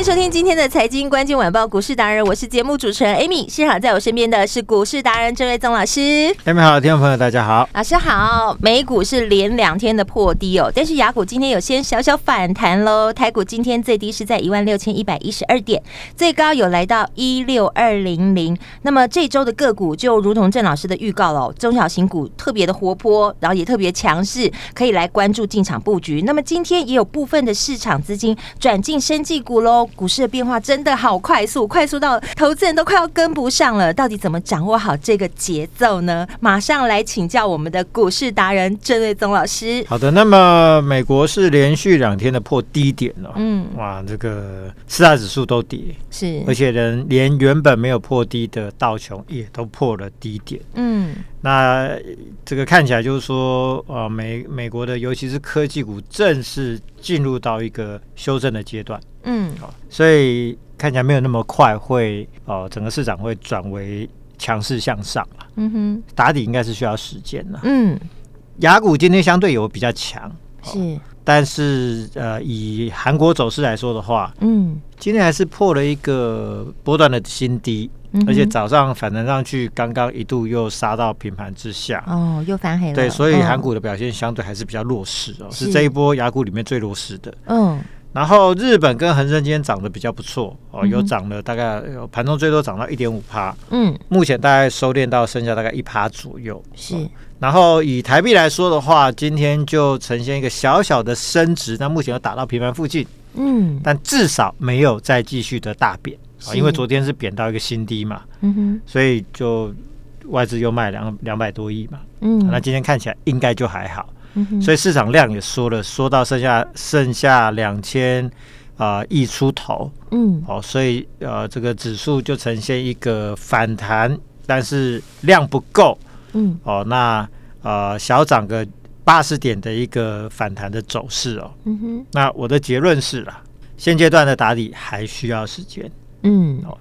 迎收听今天的财经关键晚报股市达人，我是节目主持人 Amy，现场在我身边的是股市达人郑瑞宗老师。Amy 好，听众朋友大家好，老师好。美股是连两天的破低哦，但是雅股今天有些小小反弹喽。台股今天最低是在一万六千一百一十二点，最高有来到一六二零零。那么这周的个股就如同郑老师的预告了，中小型股特别的活泼，然后也特别强势，可以来关注进场布局。那么今天也有部分的市场资金转进生技股喽。股市的变化真的好快速，快速到投资人都快要跟不上了。到底怎么掌握好这个节奏呢？马上来请教我们的股市达人郑瑞宗老师。好的，那么美国是连续两天的破低点了，嗯，哇，这个四大指数都跌，是，而且人连原本没有破低的道琼也都破了低点，嗯，那这个看起来就是说，呃，美美国的尤其是科技股正式进入到一个修正的阶段。嗯，好，所以看起来没有那么快会哦，整个市场会转为强势向上了。嗯哼，打底应该是需要时间了。嗯，雅股今天相对有比较强，是，但是呃，以韩国走势来说的话，嗯，今天还是破了一个波段的新低，而且早上反弹上去，刚刚一度又杀到平盘之下，哦，又翻黑了。对，所以韩股的表现相对还是比较弱势哦，是这一波雅股里面最弱势的。嗯。然后日本跟恒生今天涨得比较不错哦，有涨了大概盘中最多涨到一点五趴，嗯，目前大概收敛到剩下大概一趴左右。是，然后以台币来说的话，今天就呈现一个小小的升值，但目前又打到平盘附近，嗯，但至少没有再继续的大贬啊，因为昨天是贬到一个新低嘛，嗯哼，所以就外资又卖两两百多亿嘛，嗯，那今天看起来应该就还好。所以市场量也缩了，缩到剩下剩下两千啊亿出头，嗯，哦，所以呃这个指数就呈现一个反弹，但是量不够，嗯，哦，那呃小涨个八十点的一个反弹的走势哦，嗯哼，那我的结论是啦，现阶段的打底还需要时间，嗯，哦，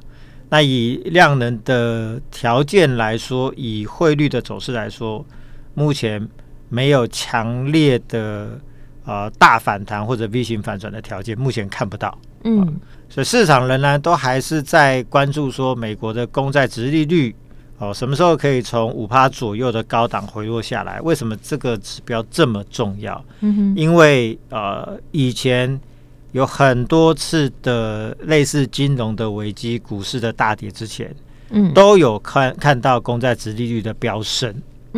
那以量能的条件来说，以汇率的走势来说，目前。没有强烈的呃大反弹或者 V 型反转的条件，目前看不到。嗯、呃，所以市场仍然都还是在关注说美国的公债值利率哦、呃，什么时候可以从五趴左右的高档回落下来？为什么这个指标这么重要？嗯哼，因为呃以前有很多次的类似金融的危机、股市的大跌之前，嗯，都有看看到公债值利率的飙升。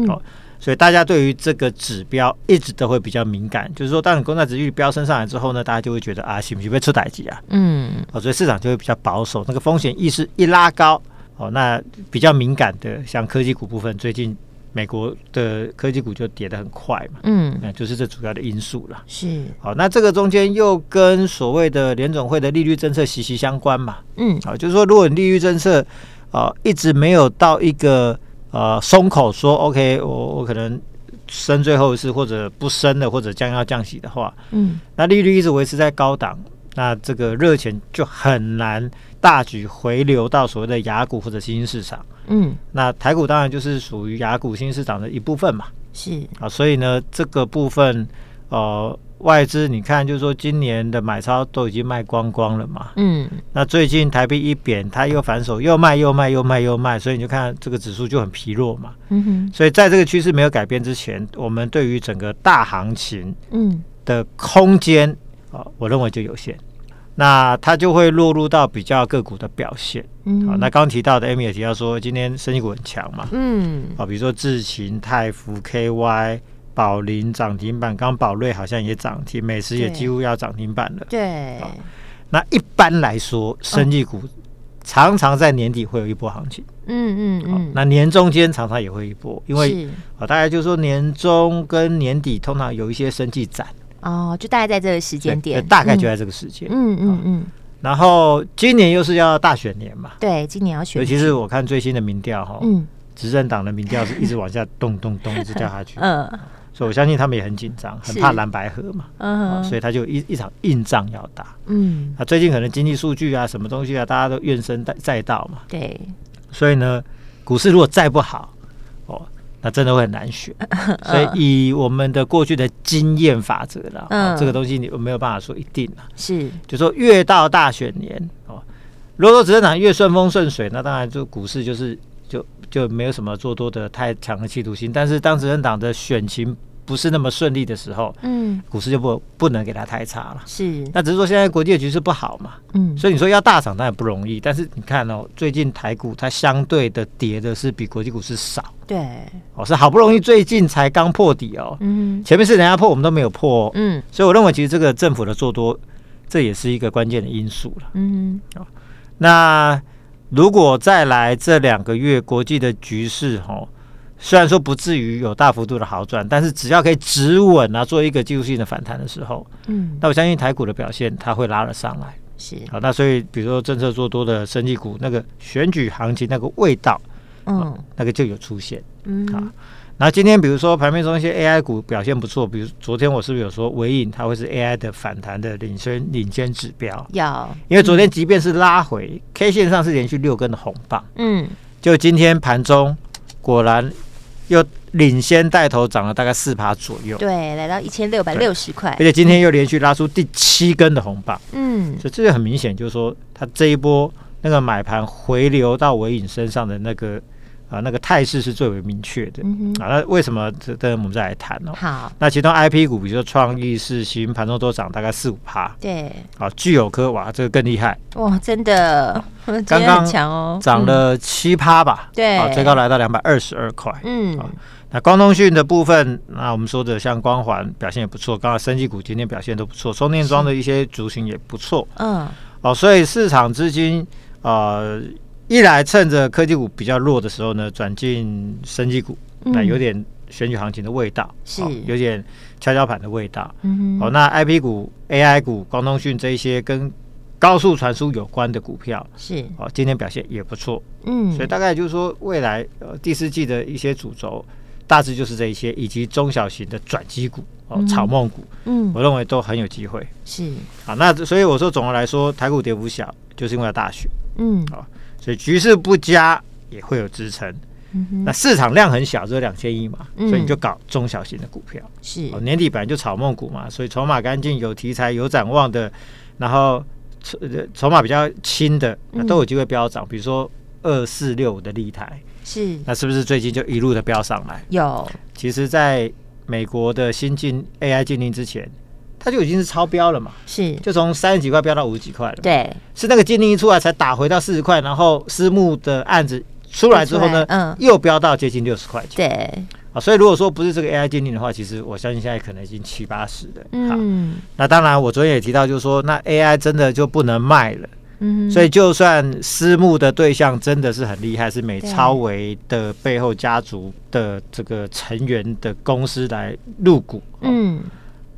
哦、所以大家对于这个指标一直都会比较敏感，就是说，当你公债殖利率飙升上来之后呢，大家就会觉得啊，是不是被出代志啊？嗯，哦，所以市场就会比较保守，那个风险意识一拉高，哦，那比较敏感的，像科技股部分，最近美国的科技股就跌得很快嘛，嗯，那就是这主要的因素了。是，好，那这个中间又跟所谓的联总会的利率政策息息相关嘛，嗯，好，就是说，如果你利率政策啊、呃、一直没有到一个呃，松口说 OK，我我可能升最后一次，或者不升的，或者将要降息的话，嗯，那利率一直维持在高档，那这个热钱就很难大举回流到所谓的雅股或者新兴市场，嗯，那台股当然就是属于雅股新兴市场的一部分嘛，是。啊，所以呢，这个部分呃。外资你看，就是说今年的买超都已经卖光光了嘛。嗯。那最近台币一贬，它又反手又卖又卖又卖又卖，所以你就看这个指数就很疲弱嘛。嗯哼。所以在这个趋势没有改变之前，我们对于整个大行情嗯的空间啊，我认为就有限。那它就会落入到比较个股的表现。嗯。好，那刚刚提到的 Amy 也提到说，今天生意股很强嘛。嗯。好，比如说智勤、泰福、KY。宝林涨停板，刚宝瑞好像也涨停，美食也几乎要涨停板了。对，那一般来说，生技股常常在年底会有一波行情。嗯嗯嗯。那年中间常常也会一波，因为啊，大概就是说年中跟年底通常有一些生技展。哦，就大概在这个时间点，大概就在这个时间。嗯嗯嗯。然后今年又是要大选年嘛？对，今年要选。尤其是我看最新的民调哈，嗯，执政党的民调是一直往下咚咚咚一直掉下去。嗯。所以我相信他们也很紧张，很怕蓝白河嘛。嗯。所以他就一一场硬仗要打。嗯。啊最近可能经济数据啊，什么东西啊，大家都怨声载道嘛。对。所以呢，股市如果再不好，哦。那真的会很难选，所以以我们的过去的经验法则了，嗯，这个东西你没有办法说一定啊，是，就说越到大选年哦，如果说执政党越顺风顺水，那当然就股市就是就就没有什么做多的太强的企图心，但是当执政党的选情。不是那么顺利的时候，嗯，股市就不不能给它太差了。是，那只是说现在国际的局势不好嘛，嗯，所以你说要大涨当然不容易。但是你看哦，最近台股它相对的跌的是比国际股市少，对，哦，是好不容易最近才刚破底哦，嗯，前面是人家破，我们都没有破，哦，嗯，所以我认为其实这个政府的做多，这也是一个关键的因素了，嗯，哦，那如果再来这两个月国际的局势，哦。虽然说不至于有大幅度的好转，但是只要可以止稳啊，做一个技术性的反弹的时候，嗯，那我相信台股的表现它会拉了上来。是好，那所以比如说政策做多的生技股，那个选举行情那个味道，嗯，那个就有出现。嗯，好，那今天比如说盘面中一些 AI 股表现不错，比如昨天我是不是有说尾影它会是 AI 的反弹的领先领先指标？有，因为昨天即便是拉回 K 线上是连续六根的红棒，嗯，就今天盘中果然。又领先带头涨了大概四趴左右，对，来到一千六百六十块，而且今天又连续拉出第七根的红棒，嗯，所以这个很明显就是说，它这一波那个买盘回流到尾影身上的那个。啊，那个态势是最为明确的。嗯、啊，那为什么？这等我们再来谈哦。好，那其中 I P 股，比如说创意、世芯，盘中都涨大概四五趴。对，好，聚友科哇，这个更厉害。哇，真的，刚刚强哦，涨了七趴吧？嗯、对，啊，最高来到两百二十二块。嗯，啊，那光通讯的部分，那我们说的像光环表现也不错，刚刚升级股今天表现都不错，充电桩的一些族群也不错。嗯，哦，所以市场资金呃。一来趁着科技股比较弱的时候呢，转进生技股，嗯、那有点选举行情的味道，是、哦、有点跷跷板的味道。嗯哼，哦，那 I P 股、A I 股、光通讯这一些跟高速传输有关的股票，是哦，今天表现也不错。嗯，所以大概就是说，未来呃第四季的一些主轴，大致就是这一些，以及中小型的转机股哦，嗯、草梦股，嗯，我认为都很有机会。是，啊，那所以我说总的来说，台股跌幅小，就是因为要大选。嗯，好、哦。所以局势不佳也会有支撑，那市场量很小，只有两千亿嘛，嗯、所以你就搞中小型的股票。是、哦，年底本来就炒梦股嘛，所以筹码干净、有题材、有展望的，然后筹筹码比较轻的，那都有机会飙涨。嗯、比如说二四六五的立台，是，那是不是最近就一路的飙上来？有，其实在美国的新进 AI 禁令之前。它就已经是超标了嘛，是，就从三十几块飙到五十几块了。对，是那个禁令一出来才打回到四十块，然后私募的案子出来之后呢，嗯，又飙到接近六十块钱。对，啊，所以如果说不是这个 AI 禁令的话，其实我相信现在可能已经七八十了。嗯，那当然，我昨天也提到，就是说那 AI 真的就不能卖了。嗯，所以就算私募的对象真的是很厉害，是美超维的背后家族的这个成员的公司来入股，嗯。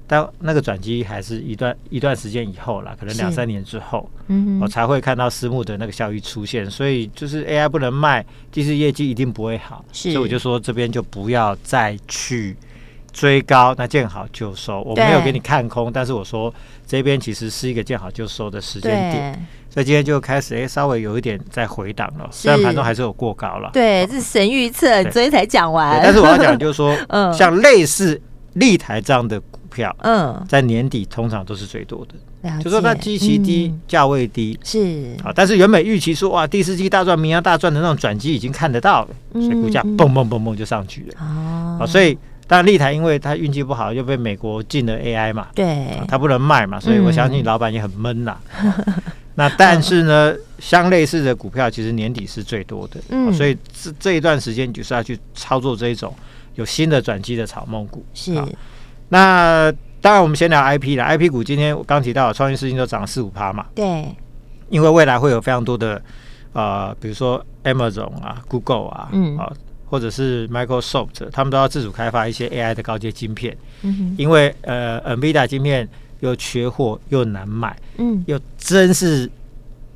但那个转机还是一段一段时间以后了，可能两三年之后，嗯，我才会看到私募的那个效益出现。所以就是 AI 不能卖，其实业绩一定不会好。是，所以我就说这边就不要再去追高，那见好就收。我没有给你看空，但是我说这边其实是一个见好就收的时间点。所以今天就开始哎，稍微有一点在回档了，虽然盘中还是有过高了。对，这是神预测，昨天才讲完。但是我要讲就是说，嗯，像类似立台这样的股。票嗯，在年底通常都是最多的，就说它基期低，价位低。是。啊，但是原本预期说哇，第四季大赚、明年大赚的那种转机已经看得到了，所以股价蹦蹦蹦蹦就上去了。哦。所以当然立台因为它运气不好，又被美国禁了 AI 嘛，对，它不能卖嘛，所以我相信老板也很闷呐。那但是呢，相类似的股票其实年底是最多的，嗯。所以这这一段时间就是要去操作这一种有新的转机的草梦股是。那当然，我们先聊 I P 了。I P 股今天我刚提到，创新事情都涨了四五趴嘛。对，因为未来会有非常多的呃，比如说 Amazon 啊、Google 啊，嗯啊，或者是 Microsoft，他们都要自主开发一些 AI 的高阶晶片，嗯哼，因为呃，NVIDIA 晶片又缺货又难买，嗯，又真是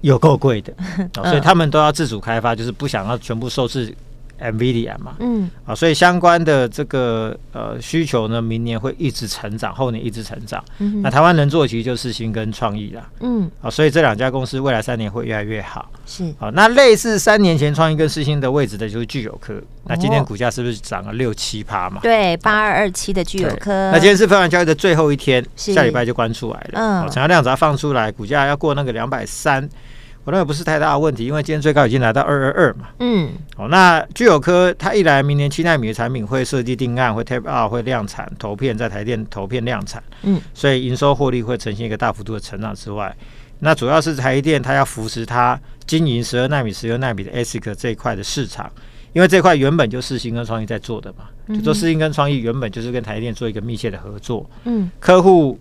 有够贵的，所以他们都要自主开发，就是不想要全部受制。NVIDIA 嘛，嗯，啊，所以相关的这个呃需求呢，明年会一直成长，后年一直成长。嗯，那台湾能做的其实就是世芯跟创意啦，嗯，啊，所以这两家公司未来三年会越来越好。是，好，那类似三年前创意跟世芯的位置的就是聚友科，那今天股价是不是涨了六七趴嘛？对，八二二七的聚友科。那今天是分完交易的最后一天，下礼拜就关出来了。嗯，成交量只要放出来，股价要过那个两百三。我认为不是太大的问题，因为今天最高已经来到二二二嘛。嗯，好，那具有科它一来，明年七纳米的产品会设计定案，会 tape out，会量产投片，在台电投片量产。嗯，所以营收获利会呈现一个大幅度的成长之外，那主要是台电它要扶持它经营十二纳米、十六纳米的 ASIC 这一块的市场，因为这块原本就世芯跟创意在做的嘛，就说世芯跟创意原本就是跟台电做一个密切的合作。嗯，客户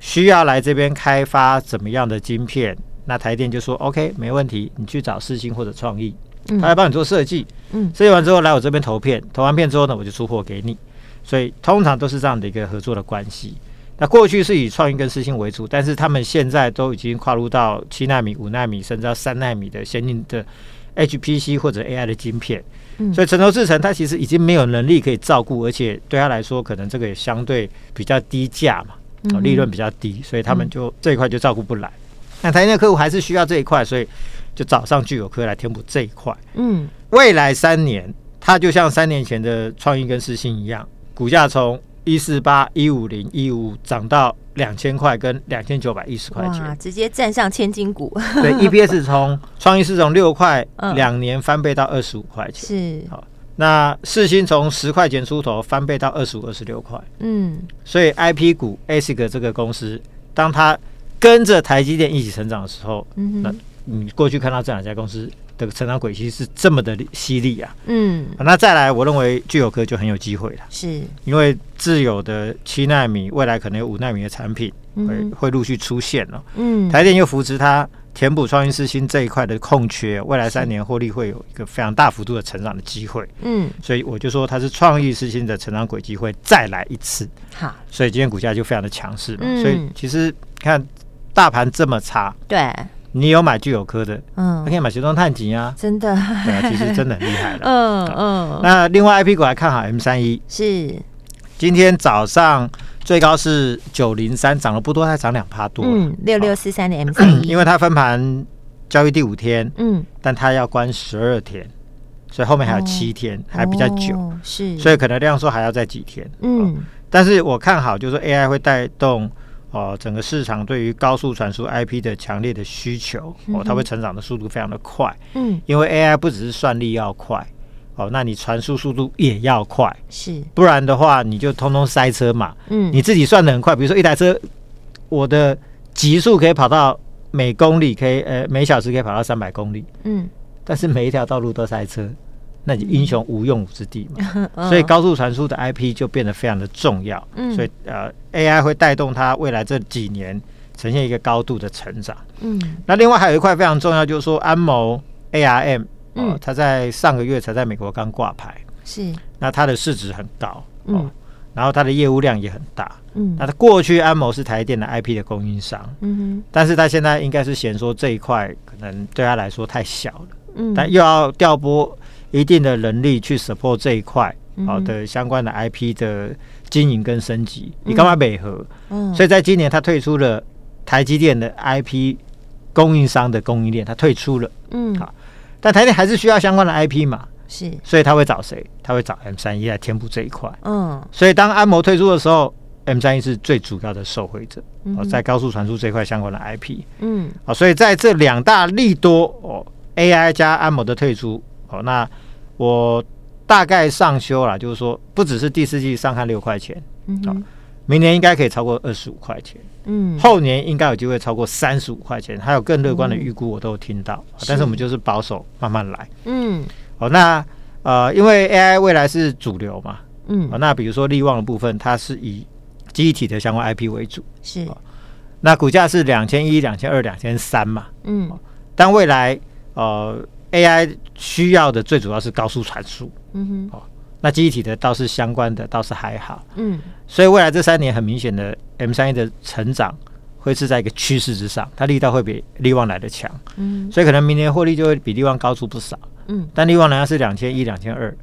需要来这边开发怎么样的晶片？那台电就说 OK，没问题，你去找世芯或者创意，他来帮你做设计。嗯，设计完之后来我这边投片，投完片之后呢，我就出货给你。所以通常都是这样的一个合作的关系。那过去是以创意跟世芯为主，但是他们现在都已经跨入到七纳米、五纳米，甚至到三纳米的先进的 HPC 或者 AI 的晶片。嗯，所以成熟制程它其实已经没有能力可以照顾，而且对他来说，可能这个也相对比较低价嘛，利润比较低，所以他们就这一块就照顾不来。那台电的客户还是需要这一块，所以就找上聚友科来填补这一块。嗯，未来三年，它就像三年前的创意跟世芯一样，股价从一四八、一五零、一五五涨到两千块跟两千九百一十块钱，直接站上千金股。对，EPS 从创意是从六块，两年翻倍到二十五块钱。是，好，那世新从十块钱出头翻倍到二十五、二十六块。嗯，所以 IP 股 ASIC 这个公司，当它跟着台积电一起成长的时候，嗯、哼。那你过去看到这两家公司的成长轨迹是这么的犀利啊，嗯，那再来，我认为具有科就很有机会了，是。因为自有的七纳米，未来可能有五纳米的产品会、会陆续出现了，嗯，台电又扶持它填补创意四新这一块的空缺，未来三年获利会有一个非常大幅度的成长的机会，嗯，所以我就说它是创意四新的成长轨迹会再来一次，好，所以今天股价就非常的强势嘛，嗯、所以其实看。大盘这么差，对，你有买聚友科的，嗯，可以买协同碳晶啊，真的，对啊，其实真的很厉害了，嗯嗯。那另外 IP 股还看好 M 三一，是，今天早上最高是九零三，涨了不多，才涨两趴多，嗯，六六四三的 M 三一，因为它分盘交易第五天，嗯，但它要关十二天，所以后面还有七天，还比较久，是，所以可能量缩还要再几天，嗯，但是我看好，就是说 AI 会带动。哦，整个市场对于高速传输 IP 的强烈的需求，哦，它会成长的速度非常的快，嗯，因为 AI 不只是算力要快，哦，那你传输速度也要快，是，不然的话你就通通塞车嘛，嗯，你自己算的很快，比如说一台车，我的极速可以跑到每公里可以，呃，每小时可以跑到三百公里，嗯，但是每一条道路都塞车。那你英雄无用武之地嘛，所以高速传输的 IP 就变得非常的重要。嗯。所以呃，AI 会带动它未来这几年呈现一个高度的成长。嗯，那另外还有一块非常重要，就是说安谋 ARM，哦，它在上个月才在美国刚挂牌，是，那它的市值很高，嗯，然后它的业务量也很大，嗯，那它过去安谋是台电的 IP 的供应商，嗯哼，但是它现在应该是嫌说这一块可能对他来说太小了，嗯，但又要调拨。一定的能力去 support 这一块好的相关的 IP 的经营跟升级，你干嘛美合？嗯，所以在今年他退出了台积电的 IP 供应商的供应链，他退出了，嗯，好，但台电还是需要相关的 IP 嘛，是，所以他会找谁？他会找 M 三一来填补这一块，嗯，所以当安谋退出的时候，M 三一是最主要的受惠者，哦，在高速传输这块相关的 IP，嗯，好，所以在这两大利多哦，AI 加安谋的退出。好，那我大概上修了，就是说不只是第四季上看六块钱，嗯哼，明年应该可以超过二十五块钱，嗯，后年应该有机会超过三十五块钱，还有更乐观的预估我都有听到，嗯、但是我们就是保守慢慢来，嗯，好，那呃，因为 AI 未来是主流嘛，嗯，那比如说利旺的部分，它是以记忆体的相关 IP 为主，是，那股价是两千一、两千二、两千三嘛，嗯，但未来呃。AI 需要的最主要是高速传输，嗯哼，哦，那记忆体的倒是相关的倒是还好，嗯，所以未来这三年很明显的 M 三 A 的成长会是在一个趋势之上，它力道会比力旺来的强，嗯，所以可能明年获利就会比力旺高出不少，嗯，但力旺人家是两千一两千二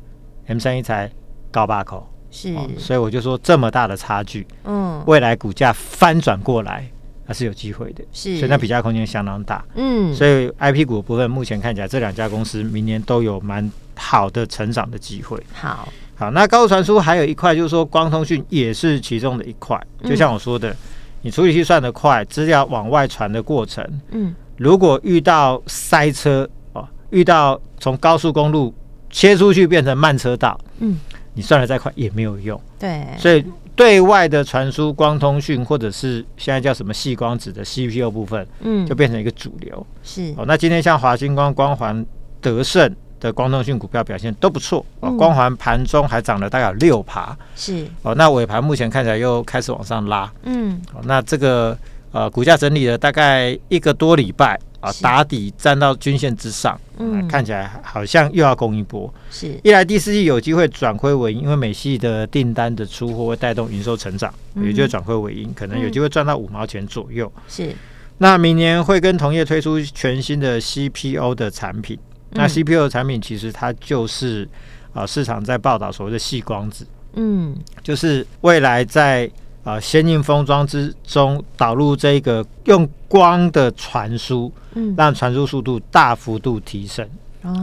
，M 三 A 才高八口，是，哦，所以我就说这么大的差距，嗯，未来股价翻转过来。还是有机会的，是，所以那比价空间相当大，嗯，所以 IP 股的部分目前看起来，这两家公司明年都有蛮好的成长的机会。好，好，那高速传输还有一块，就是说光通讯也是其中的一块。就像我说的，你处理器算得快，资料往外传的过程，嗯，如果遇到塞车哦，遇到从高速公路切出去变成慢车道，嗯，你算的再快也没有用。对，所以。对外的传输光通讯，或者是现在叫什么细光子的 CPU 部分，嗯，就变成一个主流。是哦，那今天像华星光、光环、德胜的光通讯股票表现都不错。哦，嗯、光环盘中还涨了大概有六趴。是哦，那尾盘目前看起来又开始往上拉。嗯，哦，那这个呃股价整理了大概一个多礼拜。啊，打底站到均线之上，嗯，看起来好像又要攻一波。是，一来第四季有机会转亏为盈，因为美系的订单的出货会带动营收成长，也就转亏为盈，可能有机会赚到五毛钱左右。是，那明年会跟同业推出全新的 CPO 的产品。那 CPO 的产品其实它就是啊，市场在报道所谓的细光子，嗯，就是未来在。啊，先进封装之中导入这个用光的传输，嗯，让传输速度大幅度提升，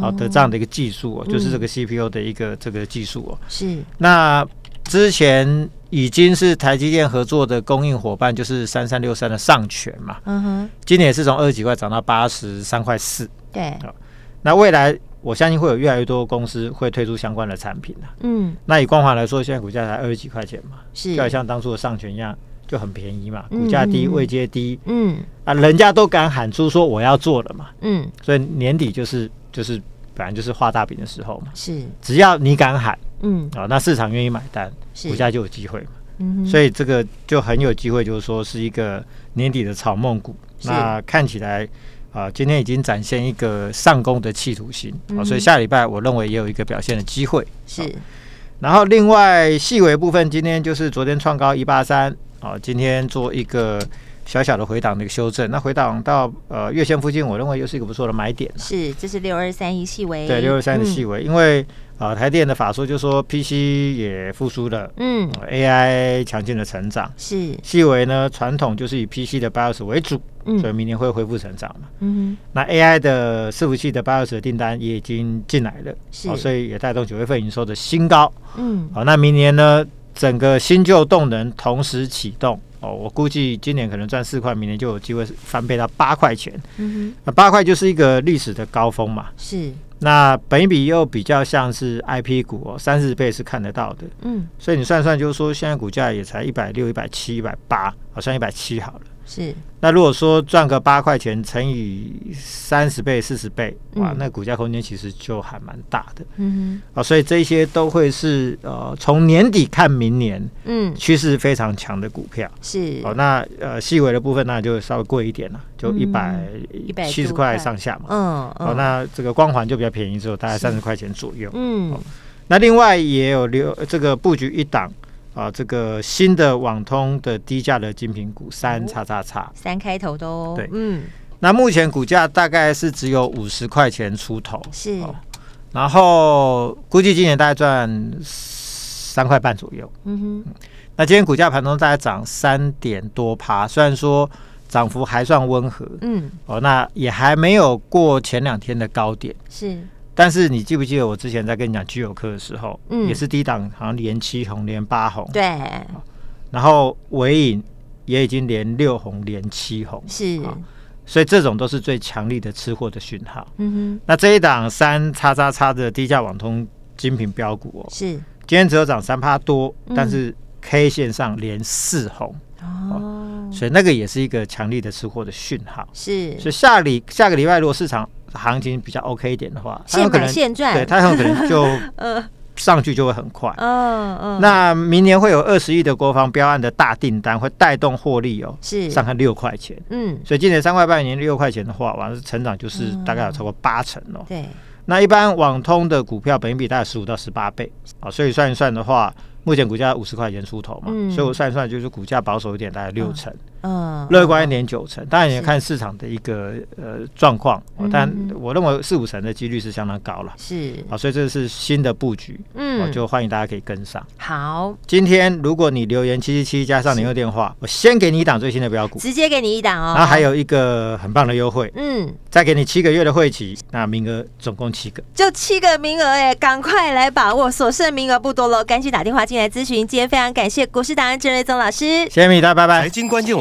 好的这样的一个技术哦，就是这个 CPU 的一个这个技术哦。是。那之前已经是台积电合作的供应伙伴，就是三三六三的上诠嘛。嗯哼。今年也是从二十几块涨到八十三块四。对。那未来。我相信会有越来越多公司会推出相关的产品的。嗯，那以光环来说，现在股价才二十几块钱嘛，是，就好像当初的上权一样，就很便宜嘛，股价低，位阶低，嗯，啊，人家都敢喊出说我要做了嘛，嗯，所以年底就是就是本来就是画大饼的时候嘛，是，只要你敢喊，嗯，啊，那市场愿意买单，股价就有机会嘛，嗯，所以这个就很有机会，就是说是一个年底的草梦股，那看起来。啊，今天已经展现一个上攻的企图心，啊，所以下礼拜我认为也有一个表现的机会。是，然后另外细微部分，今天就是昨天创高一八三，啊，今天做一个小小的回档的一个修正，那回档到呃月线附近，我认为又是一个不错的买点。是，这是六二三一细微，对，六二三的细微，因为。啊，台电的法说就说 PC 也复苏了，嗯，AI 强劲的成长。是，细微呢传统就是以 PC 的 BIOS 为主，嗯，所以明年会恢复成长嘛，嗯哼，那 AI 的伺服器的 BIOS 的订单也已经进来了，是，所以也带动九月份营收的新高，嗯，好，那明年呢整个新旧动能同时启动，哦，我估计今年可能赚四块，明年就有机会翻倍到八块钱，嗯哼，那八块就是一个历史的高峰嘛，是。那本益比又比较像是 IP 股哦，三十倍是看得到的，嗯，所以你算算，就是说现在股价也才一百六、一百七、一百八，好像一百七好了。是，那如果说赚个八块钱乘以三十倍、四十倍，哇，那股价空间其实就还蛮大的。嗯哼，啊，所以这些都会是呃，从年底看明年，嗯，趋势非常强的股票。是，哦，那呃，细微的部分那就稍微贵一点了，就一百一百七十块上下嘛。嗯，哦，那这个光环就比较便宜，只有大概三十块钱左右。嗯，哦那另外也有留这个布局一档。啊，这个新的网通的低价的精品股三叉叉叉，三开头的哦。对，嗯，那目前股价大概是只有五十块钱出头，是，然后估计今年大概赚三块半左右，嗯哼，那今天股价盘中大概涨三点多趴，虽然说涨幅还算温和，嗯，哦，那也还没有过前两天的高点，是。但是你记不记得我之前在跟你讲居友客的时候，嗯，也是低档，好像连七红连八红，对。然后尾影也已经连六红连七红，是。所以这种都是最强力的吃货的讯号。嗯哼。那这一档三叉叉叉的低价网通精品标股哦，是。今天只有涨三趴多，但是 K 线上连四红哦，所以那个也是一个强力的吃货的讯号。是。所以下礼下个礼拜如果市场行情比较 OK 一点的话，现买现赚，对，它很可能就呃 上去就会很快。嗯嗯。那明年会有二十亿的国防标案的大订单，会带动获利哦，是上看六块钱。嗯。所以今年三块半，年六块钱的话，完了成长就是大概有超过八成哦。对。那一般网通的股票本益比大概十五到十八倍啊，所以算一算的话，目前股价五十块钱出头嘛，嗯、所以我算一算就是股价保守一点，大概六成。嗯，乐观一点九成，当然也看市场的一个呃状况，但我认为四五成的几率是相当高了。是啊，所以这是新的布局，嗯，我就欢迎大家可以跟上。好，今天如果你留言七七七加上你的电话，我先给你一档最新的标股，直接给你一档哦。然后还有一个很棒的优惠，嗯，再给你七个月的会期，那名额总共七个，就七个名额哎，赶快来把握，所剩名额不多了，赶紧打电话进来咨询。今天非常感谢股市达人郑瑞宗老师，谢谢米大，拜拜。财经关键